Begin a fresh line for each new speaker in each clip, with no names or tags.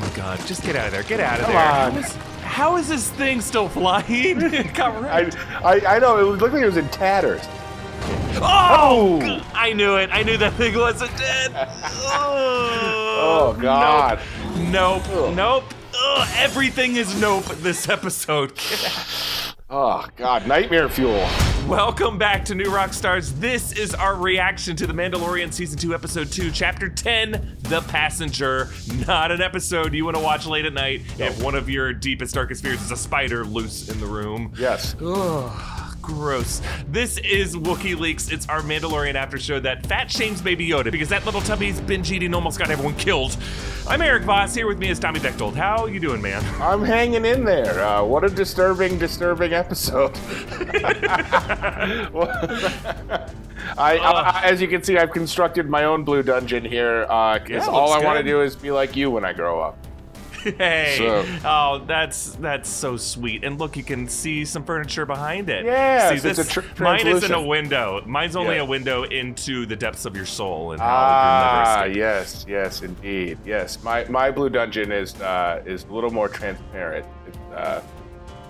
my god, just get out of there. Get out of
Come
there.
on.
How is, how is this thing still flying? It got
I,
wrecked.
I, I know, it looked like it was in tatters.
Oh!
Oh!
I knew it. I knew that thing wasn't dead.
Oh,
Oh,
God.
Nope. Nope. Nope. Ugh, everything is nope this episode.
Oh, God, nightmare fuel.
Welcome back to New Rockstars. This is our reaction to The Mandalorian Season 2, Episode 2, Chapter 10, The Passenger. Not an episode you want to watch late at night if one of your deepest, darkest fears is a spider loose in the room.
Yes.
Ugh, gross. This is Wookiee Leaks. It's our Mandalorian after show that fat shames Baby Yoda because that little tummy's binge eating almost got everyone killed. I'm Eric Voss. Here with me is Tommy Bechtold. How you doing, man?
I'm hanging in there. Uh, what a disturbing, disturbing episode. I, I, as you can see, I've constructed my own blue dungeon here because
Yeah,
all I want to do is be like you when I grow up.
Hey.
So-
Oh, that's that's so sweet. And look, you can see some furniture behind it.
Yeah,
see,
it's a tr-
mine isn't a window. Mine's only a window into the depths of your soul and how
Ah,
you'll never escape.
yes, yes, indeed, yes. My my blue dungeon is uh, is a little more transparent. It, uh,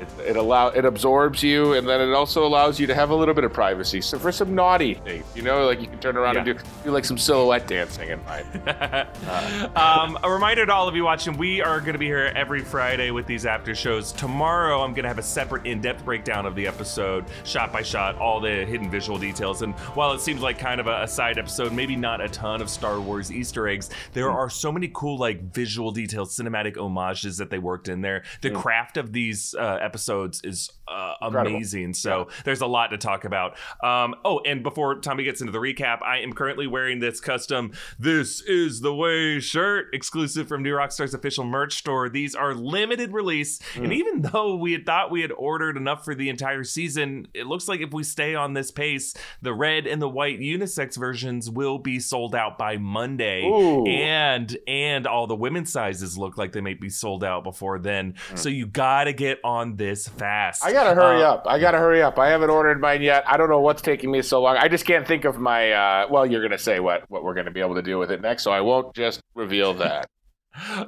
it, it allow it absorbs you, and then it also allows you to have a little bit of privacy. So for some naughty things, you know, like you can turn around and do do like some silhouette dancing in mine.
um, a reminder to all of you watching, we are going to be here every Friday with these after shows. Tomorrow, I'm going to have a separate in-depth breakdown of the episode, shot by shot, all the hidden visual details. And while it seems like kind of a, a side episode, maybe not a ton of Star Wars Easter eggs, there are so many cool like visual details, cinematic homages that they worked in there. The craft of these uh, episodes is uh, amazing. So there's a lot to talk about. Um, oh, and before Tommy gets into the recap, I am currently wearing this custom "This Is the Way" shirt, exclusive from New Rockstar's official merch store. These are limited release, and even though we had thought we had ordered enough for the entire season, it looks like if we stay on this pace, the red and the white unisex versions will be sold out by Monday,
Ooh.
and and all the women's sizes look like they might be sold out before then. So you gotta get on this fast.
I gotta hurry
Uh,
up. I gotta hurry up. I haven't ordered mine yet. I don't know what's taking me so long. I just can't think of my. Uh, well, you're gonna say what what we're gonna be able to do with it next, so I won't just reveal that.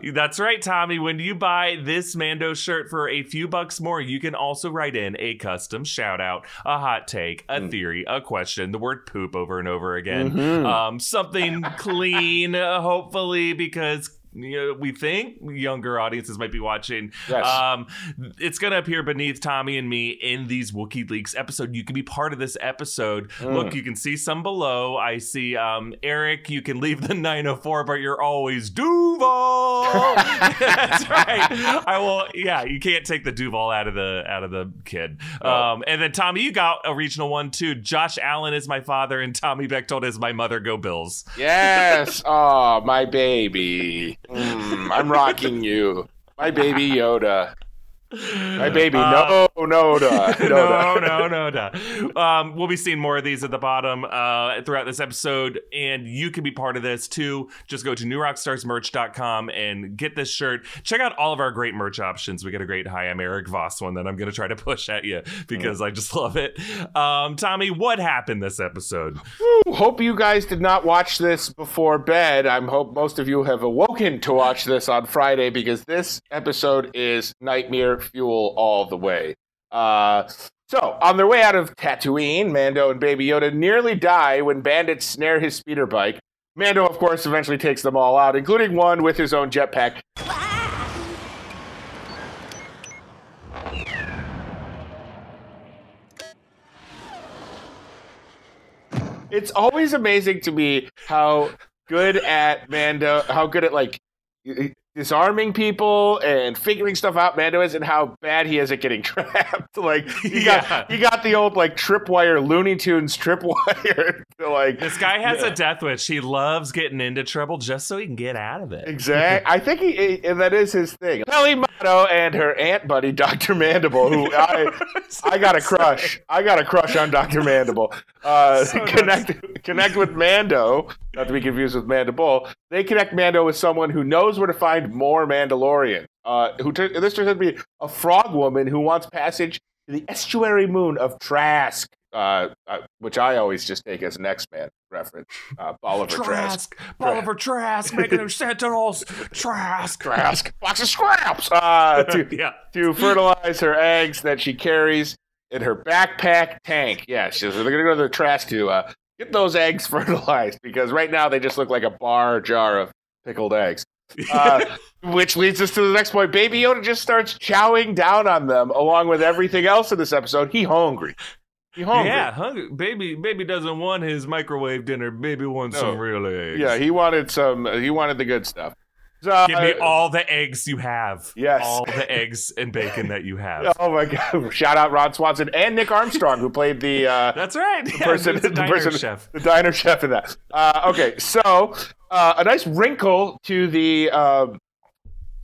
That's right, Tommy. When you buy this Mando shirt for a few bucks more, you can also write in a custom shout out, a hot take, a theory, a question, the word poop over and over again.
Mhm.
Um, something clean, hopefully, because. You know, we think younger audiences might be watching.
Yes.
Um, it's going to appear beneath Tommy and me in these Wookiee Leaks episode. You can be part of this episode.
Mm.
Look, you can see some below. I see um, Eric. You can leave the 904, but you're always Duval. That's right. I will. Yeah, you can't take the Duval out of the out of the kid.
Oh.
Um, and then Tommy, you got a regional one too. Josh Allen is my father, and Tommy Bechtold is my mother. Go Bills.
Yes. Oh, my baby. Mm, I'm rocking you. My baby Yoda. My baby.
Uh,
no, no, da,
no, no, no, no. Um, we'll be seeing more of these at the bottom uh, throughout this episode, and you can be part of this too. Just go to newrockstarsmerch.com and get this shirt. Check out all of our great merch options. We got a great Hi, I'm Eric Voss one that I'm going to try to push at you because I just love it. Um, Tommy, what happened this episode?
Woo, Hope you guys did not watch this before bed. I hope most of you have awoken to watch this on Friday because this episode is nightmare fuel all the way. Uh, so, on their way out of Tatooine, Mando and Baby Yoda nearly die when bandits snare his speeder bike. Mando, of course, eventually takes them all out, including one with his own jetpack. It's always amazing to me how good at Mando, how good at like disarming people and figuring stuff out Mando is, and how bad he is at getting trapped. like he got
Yeah.
he got the old like tripwire Looney Tunes tripwire. like
This guy has
Yeah.
a death wish. He loves getting into trouble just so he can get out of it.
Exactly. I think he, and that is his thing. Motto and her ant buddy, Dr. Mandible, who I I got a crush. I got a crush on Dr. Mandible. Uh,
So
connect connect with Mando, not to be confused with Mandible. They connect Mando with someone who knows where to find more Mandalorian. Uh, who tur- this turns out to be a frog woman who wants passage to the estuary moon of Trask. Uh, uh, which I always just take as an X Men reference. Uh, Bolivar Trask.
Trask, Bolivar Trask, making them sentinels. Trask,
Trask, box of scraps. Uh, to,
yeah.
to fertilize her eggs that she carries in her backpack tank. Yeah, she's they're gonna go to the trash to uh, get those eggs fertilized because right now they just look like a bar jar of pickled eggs. Uh, which leads us to the next point. Baby Yoda just starts chowing down on them along with everything else in this episode. He hungry. He hungry.
Yeah, hungry. baby. Baby doesn't want his microwave dinner. Baby wants
No.
some real eggs.
Yeah, he wanted some. He wanted the good stuff. So,
Give me
uh,
all the eggs you have.
Yes.
All the eggs and bacon that you have.
Oh my god! Shout out Ron Swanson and Nick Armstrong who played the uh,
That's right. The
person,
the
the
diner
person,
chef.
the diner chef in that. Uh, okay, so uh, a nice wrinkle to the um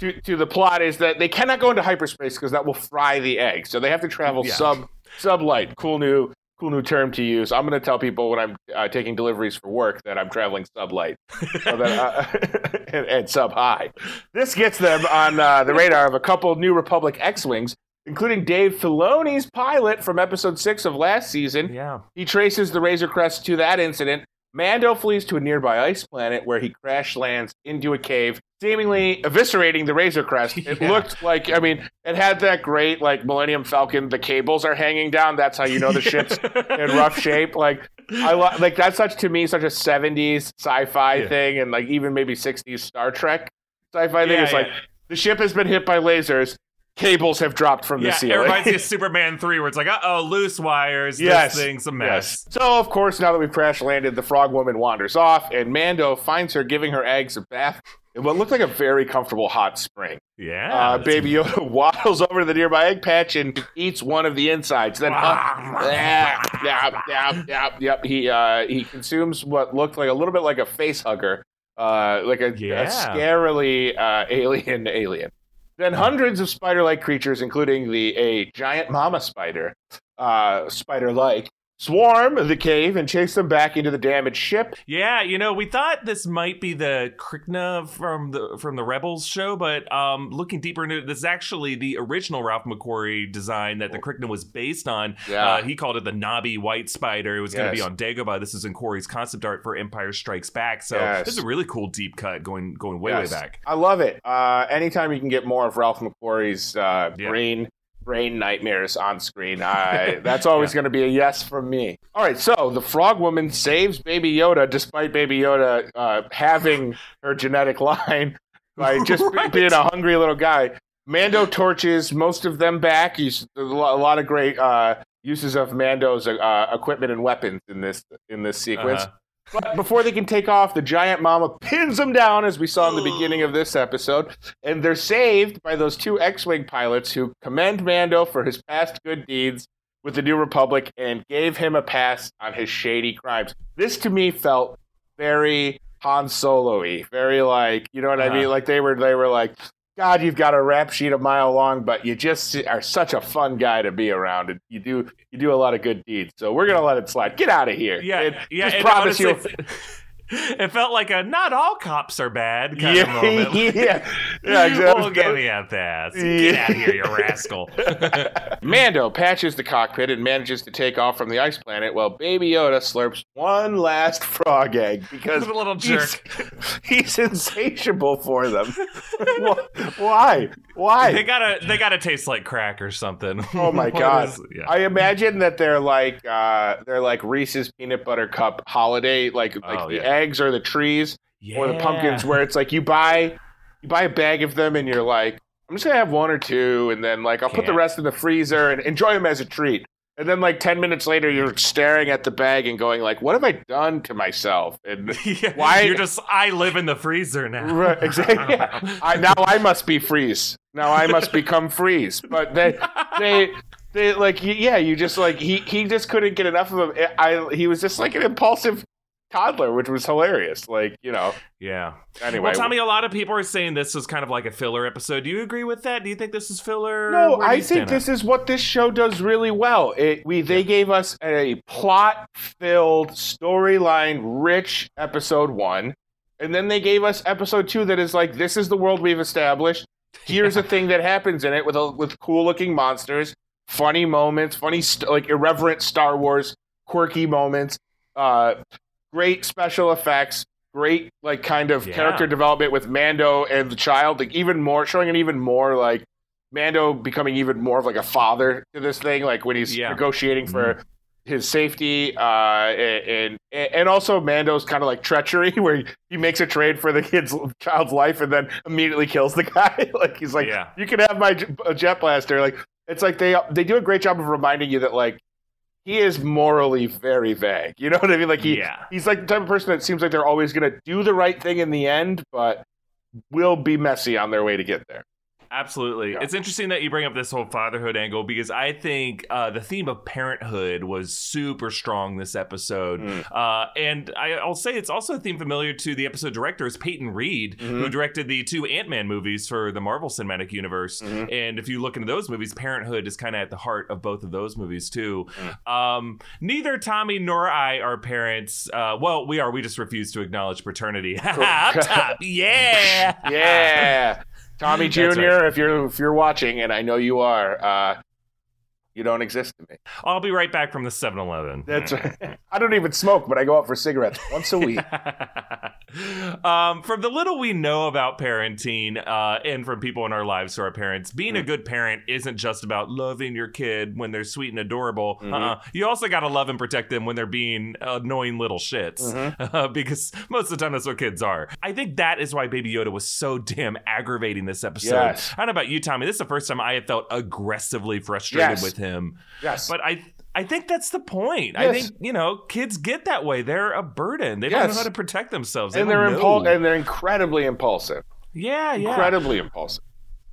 to to the plot is that they cannot go into hyperspace because that will fry the egg. So they have to travel
Yeah.
sub sublight. Cool new cool new term to use. I'm going to tell people when I'm uh, taking deliveries for work that I'm traveling sublight so that, uh, and, and sub high. This gets them on uh, the radar of a couple New Republic X-wings. Including Dave Filoni's pilot from episode six of last season,
Yeah.
he traces the Razor Crest to that incident. Mando flees to a nearby ice planet where he crash lands into a cave, seemingly eviscerating the Razor Crest. It
Yeah.
looked like, I mean, it had that great, like, Millennium Falcon, the cables are hanging down. That's how you know the ship's in rough shape. Like, I lo- like that's such to me such a 70s sci-fi
Yeah.
thing and like even maybe 60s Star Trek sci-fi thing.
Yeah,
It's like the ship has been hit by lasers, cables have dropped from the
Yeah, it
ceiling.
reminds me of Superman 3, where it's like, uh oh, loose wires.
Yes.
This thing's a mess.
Yes. So, of course, now that we've crash landed, the frog woman wanders off, and Mando finds her giving her eggs a bath in what looked like a very comfortable hot spring.
Yeah.
uh, Baby Yoda waddles over to the nearby egg patch and eats one of the insides. Then, yeah, yeah, yeah, yeah, yep. He uh, he consumes what looked like a little bit like a face hugger, uh, like a,
Yeah.
a scarily uh, alien alien. Then hundreds of spider-like creatures, including the a giant mama spider, uh, spider-like, swarm the cave and chase them back into the damaged ship.
Yeah, you know, we thought this might be the Krykna from the from the Rebels show, but um, looking deeper into it, this is actually the original Ralph McQuarrie design that the Krykna was based on.
Yeah.
Uh, he called it the Knobby White Spider. It was going to be on Dagobah. This is in Corey's concept art for Empire Strikes Back. So
Yes.
this is a really cool deep cut going going way
Yes.
way back.
I love it. Uh, anytime you can get more of Ralph McQuarrie's uh,
Yeah.
brain brain nightmares on screen, I, that's always going to be a yes from me. All right, so the frog woman saves Baby Yoda, despite Baby Yoda uh, having her genetic line by just
Right.
being a hungry little guy. Mando torches most of them back. He's there's a a lot of great uh, uses of Mando's uh, equipment and weapons in this in this sequence.
Uh-huh.
But before they can take off, the giant mama pins them down, as we saw in the beginning of this episode, and they're saved by those two X-wing pilots who commend Mando for his past good deeds with the New Republic and gave him a pass on his shady crimes. This to me felt very Han Solo-y, very like you know what I
Uh-huh.
mean? Like they were they were like. God, you've got a rap sheet a mile long, but you just are such a fun guy to be around, and you do you do a lot of good deeds. So we're gonna let it slide. Get out of here.
Yeah,
And
yeah.
Just promise you.
It felt like a not all cops are bad kind
yeah,
of moment.
yeah, yeah, exactly.
We'll get me at that. Get out of here, you rascal.
Mando patches the cockpit and manages to take off from the ice planet while Baby Yoda slurps one last frog egg because
a little
he's, he's insatiable for them. Why? Why?
They gotta they gotta taste like crack or something.
Oh my god!
is- yeah.
I imagine that they're like uh, they're like Reese's peanut butter cup holiday, like like
Oh,
the
yeah.
Eggs or the trees or the pumpkins, where it's like you buy you buy a bag of them and you're like, I'm just gonna have one or two, and then like I'll put the rest in the freezer and enjoy them as a treat. And then like ten minutes later, you're staring at the bag and going like, "What have I done to myself?" And
Yeah,
Why-
You're just I live in the freezer now.
Right, exactly. Yeah. I, now I must be freeze. Now I must become freeze. But they, they, they like, yeah, you just like he, he just couldn't get enough of him. I, he was just like an impulsive toddler, which was hilarious. Like, you know.
yeah.
Anyway,
Well, Tommy, a lot of people are saying this is kind of like a filler episode. Do you agree with that? Do you think this is filler?
No, I think this is what this show does really well. It we they gave us a plot-filled, storyline-rich episode one, and then they gave us episode two that is like this is the world we've established. Here's a thing that happens in it with a, with cool-looking monsters. funny moments, funny st- like irreverent Star Wars quirky moments, uh, great special effects, great like kind of
Yeah.
character development with Mando and the child, like even more showing an even more like Mando becoming even more of like a father to this thing, like when he's
Yeah.
negotiating for his safety, uh, and and and also Mando's kind of like treachery, where he, he makes a trade for the kid's child's life and then immediately kills the guy. like he's like,
Yeah.
you can have my jet blaster. Like it's like they they do a great job of reminding you that like he is morally very vague. You know what I mean? Like he
Yeah.
he's like the type of person that seems like they're always going to do the right thing in the end, but will be messy on their way to get there.
Absolutely.
Yeah.
It's interesting that you bring up this whole fatherhood angle because I think uh, the theme of parenthood was super strong this episode.
Mm.
Uh, and I, I'll say it's also a theme familiar to the episode directors, Peyton Reed, who
Mhm.
directed the two Ant Man movies for the Marvel Cinematic Universe.
Mhm.
And if you look into those movies, parenthood is kind of at the heart of both of those movies, too.
Mm.
Um, neither Tommy nor I are parents. Uh, well, we are. We just refuse to acknowledge paternity. Up top. Yeah.
Yeah, Tommy Jr.
Right.
If you're if you're watching, and I know you are, uh, you don't exist to me.
I'll be right back from the 7 Eleven.
That's right. I don't even smoke, but I go out for cigarettes once a week.
um, from the little we know about parenting, uh, and from people in our lives who are parents, being
Mm.
a good parent isn't just about loving your kid when they're sweet and adorable.
Mhm.
Uh-uh. You also got to love and protect them when they're being annoying little shits,
Mm-hmm.
uh, because most of the time that's what kids are. I think that is why Baby Yoda was so damn aggravating this episode.
Yes.
I don't know about you, Tommy. This is the first time I have felt aggressively frustrated
Yes.
with him.
Yes,
But I I think that's the point. I think, you know, kids get that way. They're a burden. They don't know how to protect themselves. They
and they're impul- and they're incredibly impulsive.
yeah, yeah.
Incredibly impulsive.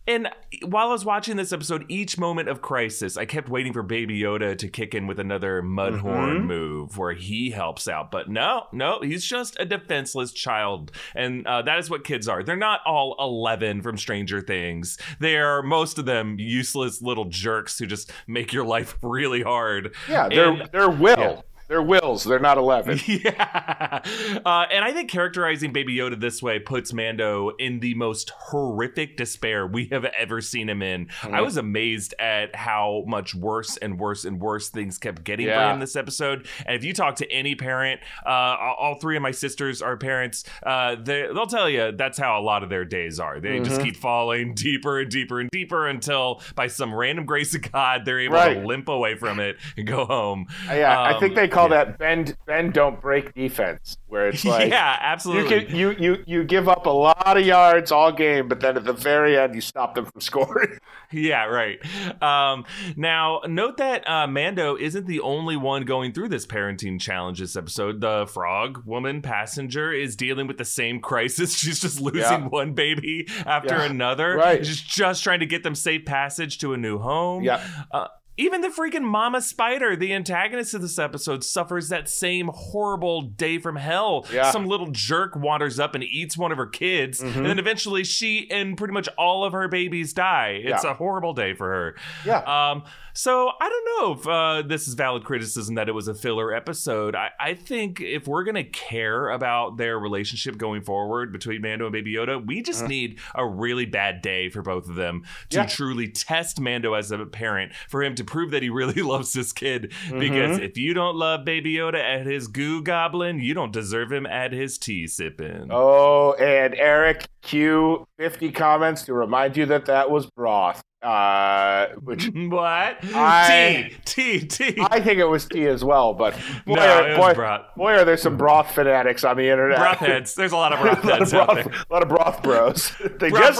And while I was watching this episode, each moment of crisis, I kept waiting for Baby Yoda to kick in with another Mudhorn
Mhm.
move where he helps out. But no, no, he's just a defenseless child. And uh, that is what kids are. They're not all 11 from Stranger Things. They are, most of them, useless little jerks who just make your life really hard.
Yeah, they're
And-
they're will.
yeah.
They're wills. They're not eleven.
Yeah. Uh, and I think characterizing Baby Yoda this way puts Mando in the most horrific despair we have ever seen him in. I was amazed at how much worse and worse and worse things kept getting for him this episode. And if you talk to any parent, uh, all three of my sisters are parents, uh, they, they'll tell you that's how a lot of their days are. They just keep falling deeper and deeper and deeper until, by some random grace of God, they're able
Right.
to limp away from it and go home.
Yeah, I
Um,
think they call
yeah.
that bend bend don't break defense, where it's like
yeah,
you
absolutely.
can you, you you give up a lot of yards all game, but then at the very end you stop them from scoring.
Yeah, right. Um, now, note that uh, Mando isn't the only one going through this parenting challenge this episode. The frog woman passenger is dealing with the same crisis. She's just losing
Yeah.
one baby after
Yeah.
another.
Right.
She's just trying to get them safe passage to a new home.
Yeah.
Uh, even the freaking Mama Spider, the antagonist of this episode, suffers that same horrible day from hell.
Yeah.
Some little jerk wanders up and eats one of her kids,
Mhm.
and then eventually she and pretty much all of her babies die. It's
Yeah.
a horrible day for her.
Yeah.
Um, so I don't know if uh, this is valid criticism that it was a filler episode. I, I think if we're gonna care about their relationship going forward between Mando and Baby Yoda, we just need a really bad day for both of them to
Yeah.
truly test Mando as a parent, for him to prove that he really loves this kid. Because if you don't love Baby Yoda at his goo goblin, you don't deserve him at his tea sipping.
Oh, and Eric Q fifty comments to remind you that that was broth. Uh, which
What?
I-
tea, tea, tea.
I think it was tea as well, but boy,
No,
are, boy,
broth.
boy, are there some broth fanatics on the internet.
broth heads. There's a lot of broth
a, lot
heads
of
out
broth,
there.
a lot of broth bros. They
Broth
just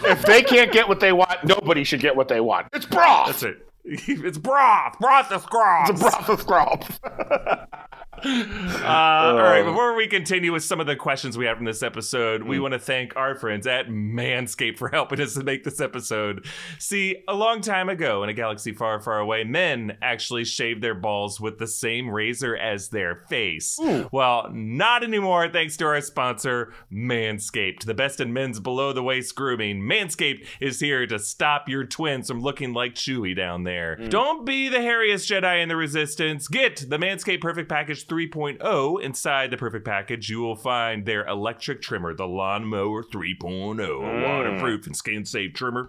bros.
if they can't get what they want, nobody should get what they want. It's broth.
That's it. It's broth. Broth of gross.
It's a broth of
Uh, all right,
Oh.
before we continue with some of the questions we have from this episode, we hmm. want to thank our friends at Manscaped for helping us to make this episode. See, a long time ago in a galaxy far, far away, men actually shaved their balls with the same razor as their face. Well, not anymore, thanks to our sponsor, Manscaped. The best in men's below the waist grooming. Manscaped is here to stop your twins from looking like Chewie down there. Hmm. Don't be the hairiest Jedi in the Resistance. Get the Manscaped Perfect Package 3.0. Inside the Perfect Package, you will find their electric trimmer, the Lawnmower 3.0, a
Mm.
waterproof and skin safe trimmer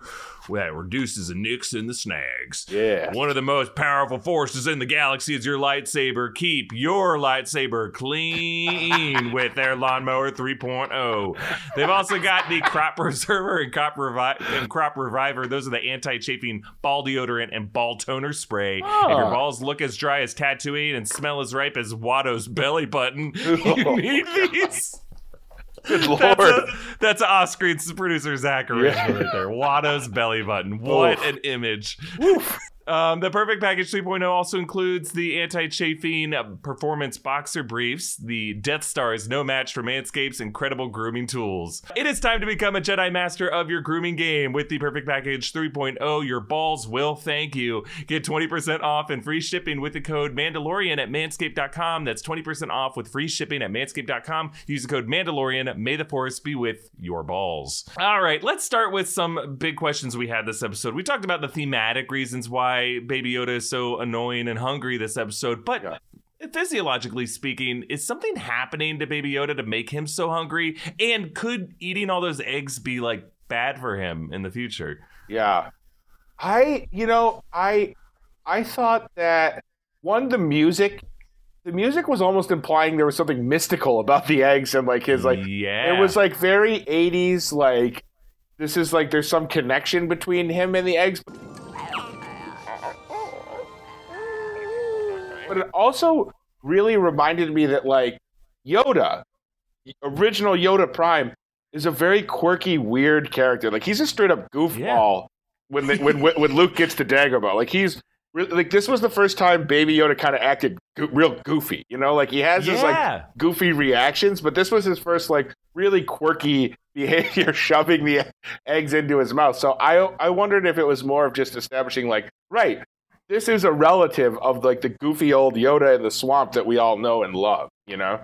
that reduces the nicks and the snags.
Yeah.
One of the most powerful forces in the galaxy is your lightsaber. Keep your lightsaber clean with their Lawnmower 3.0. They've also got the Crop Preserver and Crop, Revi- and crop Reviver. Those are the anti-chafing ball deodorant and ball toner spray. If your
Oh.
balls look as dry as Tatooine and smell as ripe as Watto's belly button, you need these.
Good lord.
That's a, that's off-screen producer Zachary
Yeah.
right there. Watto's belly button. What
Oof.
an image. Um, the Perfect Package 3.0 also includes the anti-chafing uh, performance boxer briefs, the Death Star is no match for Manscaped's incredible grooming tools. It is time to become a Jedi Master of your grooming game with the Perfect Package 3.0. Your balls will thank you. Get 20% off and free shipping with the code Mandalorian at manscaped.com. That's 20% off with free shipping at manscaped.com. Use the code Mandalorian. May the force be with your balls. All right, let's start with some big questions we had this episode. We talked about the thematic reasons why Baby Yoda is so annoying and hungry this episode, but
Yeah.
physiologically speaking, is something happening to Baby Yoda to make him so hungry? And could eating all those eggs be like bad for him in the future?
Yeah. I, you know, I I thought that one the music the music was almost implying there was something mystical about the eggs and like his like
yeah,
it was like very 80s like this is like there's some connection between him and the eggs but it also really reminded me that like Yoda original Yoda Prime is a very quirky weird character. Like he's a straight up goofball when, they, when when when Luke gets to Dagobah. Like he's really like this was the first time baby Yoda kind of acted go- real goofy you know? Like he has his like goofy reactions, but this was his first like really quirky behavior, shoving the eggs into his mouth. So I I wondered if it was more of just establishing like right, this is a relative of like the goofy old Yoda in the swamp that we all know and love. You know?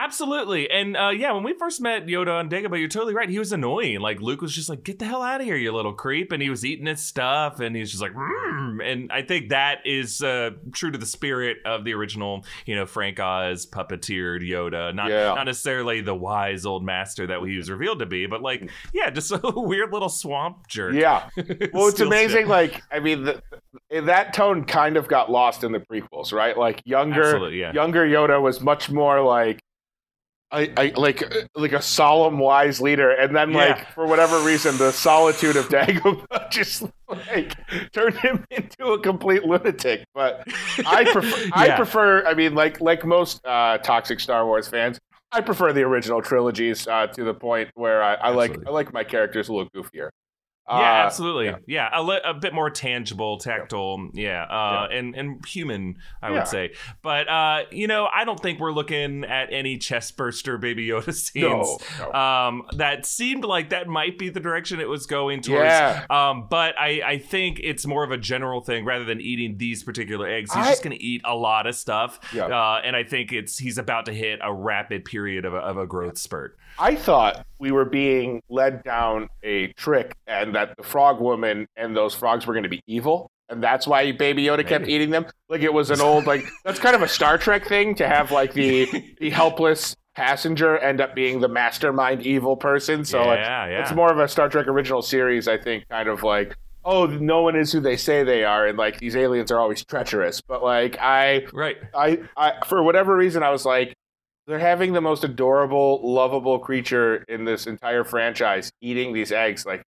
Absolutely. And uh, yeah, when we first met Yoda on Dagobah, you're totally right. He was annoying. Like Luke was just like, "Get the hell out of here, you little creep!" And he was eating his stuff, and he's just like, mm. and I think that is uh, true to the spirit of the original, you know, Frank Oz puppeteered Yoda. Not
Yeah.
not necessarily the wise old master that he was revealed to be, but like, yeah, just a weird little swamp jerk.
Yeah. Well, it's amazing.
shit.
Like I mean, the, that tone kind of got lost in the prequels, right? Like younger
yeah.
younger Yoda was much more like. I, I like like a solemn wise leader and then like
Yeah.
for whatever reason the solitude of Dagobah just like turned him into a complete lunatic but I prefer I prefer I mean like like most uh, toxic Star Wars fans I prefer the original trilogies uh, to the point where I, I like I like my characters a little goofier
Yeah,
Uh,
absolutely.
yeah.
Yeah, a, li- a bit more tangible, tactile. Yeah, uh, and and human, I
Yeah.
would say. But uh, you know, I don't think we're looking at any chest burster Baby Yoda scenes.
no, no.
Um, that seemed like that might be the direction it was going towards.
yeah
Um, but I, I think it's more of a general thing rather than eating these particular eggs. He's
I-
just going to eat a lot of stuff.
Yeah.
Uh, and I think it's he's about to hit a rapid period of a, of a growth spurt.
I thought we were being led down a trick and that the frog woman and those frogs were going to be evil. And that's why Baby Yoda kept eating them. Like it was an old, like, that's kind of a Star Trek thing to have, like, the, the helpless passenger end up being the mastermind evil person. So like,
yeah, yeah.
it's more of a Star Trek original series, I think, kind of like, oh, no one is who they say they are. And, like, these aliens are always treacherous. But, like, I,
right.
I, I for whatever reason I was like they're having the most adorable lovable creature in this entire franchise eating these eggs like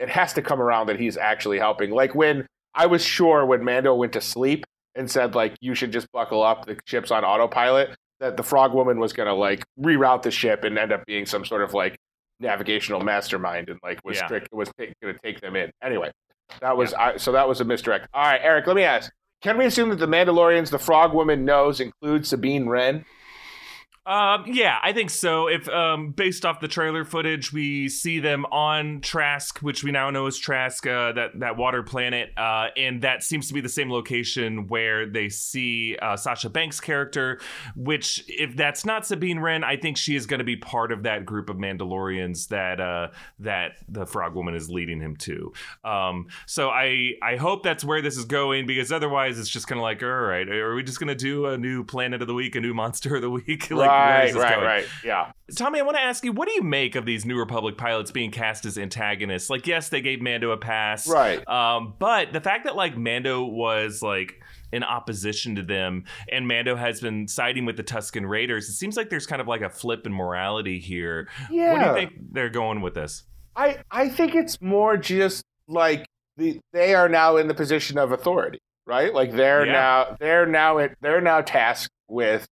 it has to come around that he's actually helping like when I was sure when Mando went to sleep and said like you should just buckle up the ship's on autopilot that the frog woman was going to like reroute the ship and end up being some sort of like navigational mastermind and like was
Yeah.
strict was going to take them in anyway that was I, so that was a misdirect all right Eric let me ask can we assume that the Mandalorians the frog woman knows include Sabine Wren?
Um, yeah, I think so. If um, based off the trailer footage, we see them on Trask, which we now know is Trask, uh, that that water planet, uh, and that seems to be the same location where they see uh, Sasha Banks' character. Which, if that's not Sabine Wren, I think she is going to be part of that group of Mandalorians that uh, that the Frog Woman is leading him to. Um, so I I hope that's where this is going because otherwise it's just kind of like, all right, are we just going to do a new Planet of the Week, a new Monster of the Week? like,
right, right, going? right. Yeah.
Tommy, I want to ask you, what do you make of these New Republic pilots being cast as antagonists? Like, yes, they gave Mando a pass,
right?
Um, but the fact that like Mando was like in opposition to them, and Mando has been siding with the Tusken Raiders, it seems like there's kind of like a flip in morality here.
Yeah.
What do you think they're going with this?
I I think it's more just like the they are now in the position of authority, right? Like they're yeah. now they're now it they're now tasked with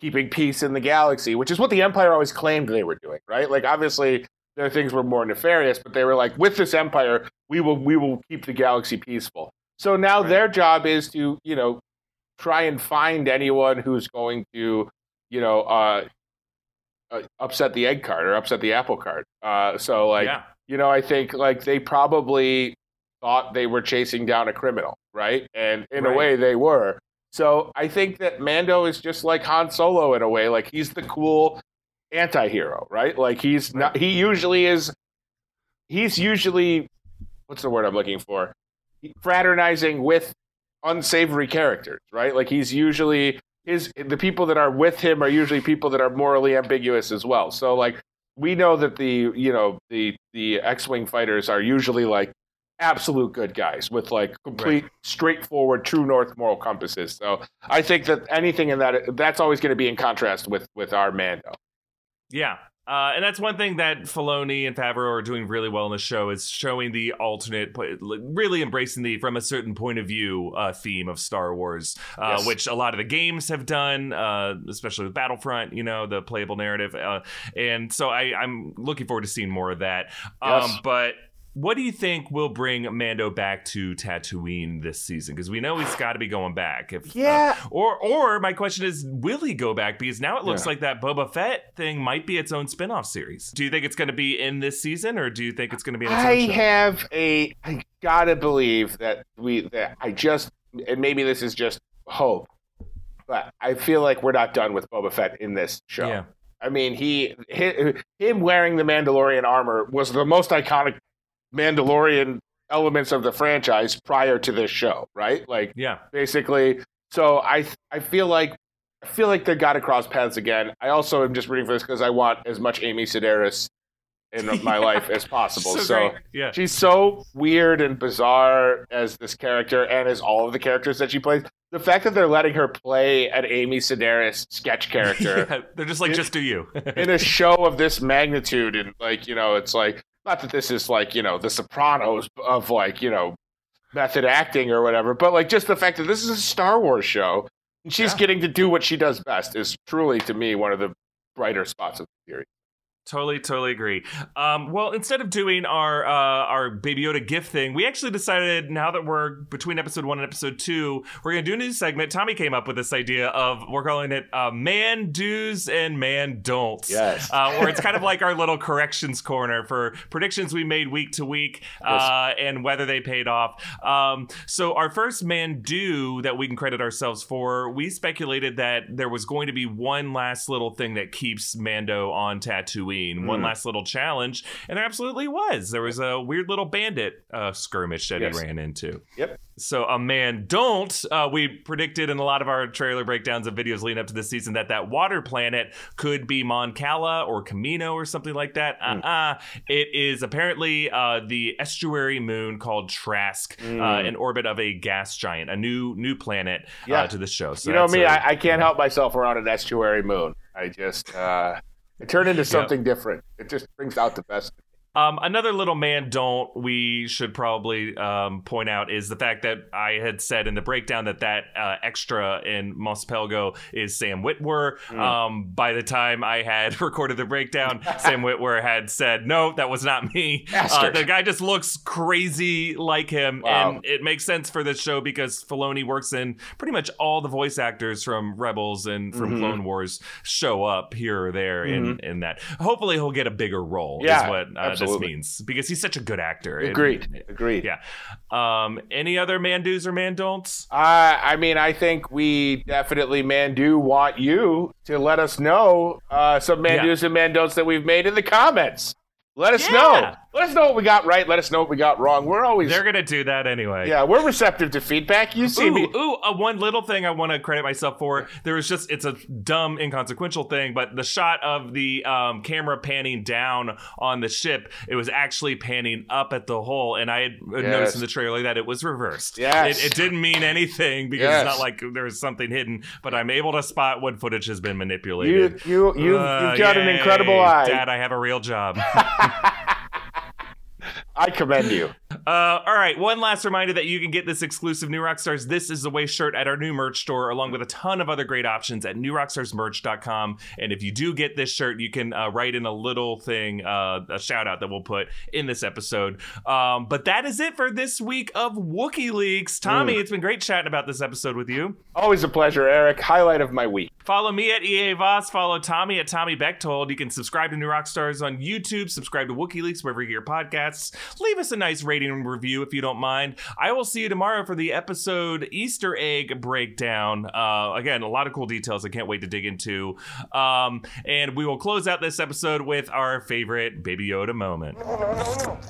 keeping peace in the galaxy, which is what the Empire always claimed they were doing, right? Like obviously their things were more nefarious, but they were like, with this Empire, we will we will keep the galaxy peaceful. So now right. their job is to, you know, try and find anyone who's going to, you know, uh, uh, upset the egg cart or upset the apple cart. Uh, so like, yeah. you know, I think like they probably thought they were chasing down a criminal, right? And in right. a way, they were. So I think that Mando is just like Han Solo in a way. Like he's the cool anti-hero, right? Like he's not. He usually is. He's usually what's the word I'm looking for? Fraternizing with unsavory characters, right? Like he's usually his the people that are with him are usually people that are morally ambiguous as well. So like we know that the you know the the X-wing fighters are usually like absolute good guys with like complete right. straightforward true north moral compasses so i think that anything in that that's always going to be in contrast with with our mando
yeah uh, and that's one thing that Filoni and Favreau are doing really well in the show is showing the alternate, really embracing the from a certain point of view uh, theme of Star Wars, uh, yes. which a lot of the games have done, uh, especially with Battlefront. You know, the playable narrative, uh, and so I, am looking forward to seeing more of that. Um. But what do you think will bring Mando back to Tatooine this season? Because we know he's got to be going back. If,
uh, yeah.
Uh, or, or my question is, will he go back? Because now it looks yeah. like that Boba Fett thing might be its own spin-off series. Do you think it's going to be in this season, or do you think it's going to be? In
I have a. I gotta believe that we. That I just, and maybe this is just hope, but I feel like we're not done with Boba Fett in this show. Yeah. I mean, he, him wearing the Mandalorian armor was the most iconic Mandalorian elements of the franchise prior to this show, right? Like,
yeah,
basically. So I I feel like I feel like they got to cross paths again. I also am just rooting for this because I want as much Amy Sedaris in my life as possible. so,
so yeah.
she's so weird and bizarre as this character and as all of the characters that she plays. The fact that they're letting her play an Amy Sedaris sketch character,
yeah, they're just like, in, just do you
in a show of this magnitude, and like you know, it's like not that this is like you know the Sopranos of like you know method acting or whatever, but like just the fact that this is a Star Wars show and she's yeah. getting to do what she does best is truly to me one of the brighter spots of the series.
Totally, totally agree. Um, well, instead of doing our uh, our Baby Yoda gift thing, we actually decided now that we're between episode one and episode two, we're gonna do a new segment. Tommy came up with this idea of we're calling it uh, "Man Do's and Man Don'ts."
Yes,
uh, where it's kind of like our little corrections corner for predictions we made week to week uh, yes. and whether they paid off. Um, so our first Man Do that we can credit ourselves for, we speculated that there was going to be one last little thing that keeps Mando on Tatooine Halloween, one mm. last little challenge, and there absolutely was. There was a weird little bandit uh, skirmish that yes. he ran into.
Yep.
So a man don't. Uh, we predicted in a lot of our trailer breakdowns of videos leading up to this season that that water planet could be Mon Cala or Kamino or something like that. Uh uh It is apparently uh, the estuary moon called Trask, uh, mm. in orbit of a gas giant, a new new planet uh, yeah. to the show.
So you know me, I I, can't help myself around an estuary moon. I just. It turned into something yep. different. It just brings out the best.
Um, another little man don't we should probably um, point out is the fact that I had said in the breakdown that that uh, extra in Mos Pelgo is Sam Witwer.
Mm.
Um, by the time I had recorded the breakdown, Sam Witwer had said, "No, that was not me." Uh, the guy just looks crazy like him,
Wow.
and it makes sense for this show because Filoni works in pretty much all the voice actors from Rebels and from
Mhm.
Clone Wars show up here or there in in that. Hopefully, he'll get a bigger role.
Yeah,
is what uh, this means because he's such a good actor.
Agreed. Agreed.
yeah. Um, any other man do's or man don'ts?
Uh, I mean, I think we definitely, man, do want you to let us know uh, some man
Yeah.
do's and man don'ts that we've made in the comments. Let us
Yeah.
know. Let us know what we got right. Let us know what we got wrong. We're always,
They're gonna do that anyway.
yeah, we're receptive to feedback. You see
Ooh,
me.
ooh, uh, one little thing I want to credit myself for. There was just, it's a dumb, inconsequential thing, but the shot of the um, camera panning down on the ship, it was actually panning up at the hole. And I had
Yes.
noticed in the trailer that it was reversed.
Yes.
It, it didn't mean anything because
Yes.
it's not like there was something hidden, but I'm able to spot what footage has been manipulated.
you, you've,
Uh,
you've got an incredible eye.
Dad, I have a real job.
I commend you.
Uh, all right, one last reminder that you can get this exclusive New Rockstars This Is the Way shirt at our new merch store, along with a ton of other great options at newrockstarsmerch.com. And if you do get this shirt, you can uh, write in a little thing, uh, a shout out that we'll put in this episode. Um, but that is it for this week of Wookiee Leaks. Tommy, it's been great chatting about this episode with you.
Always a pleasure, Eric. Highlight of my week.
Follow me at EA Voss. Follow Tommy at Tommy Bechtold. You can subscribe to New Rockstars on YouTube. Subscribe to Wookiee Leaks wherever you get your podcasts. Leave us a nice rating and review if you don't mind. I will see you tomorrow for the episode Easter egg breakdown. Uh, again, a lot of cool details I can't wait to dig into. Um, and we will close out this episode with our favorite Baby Yoda moment.
No, no, no.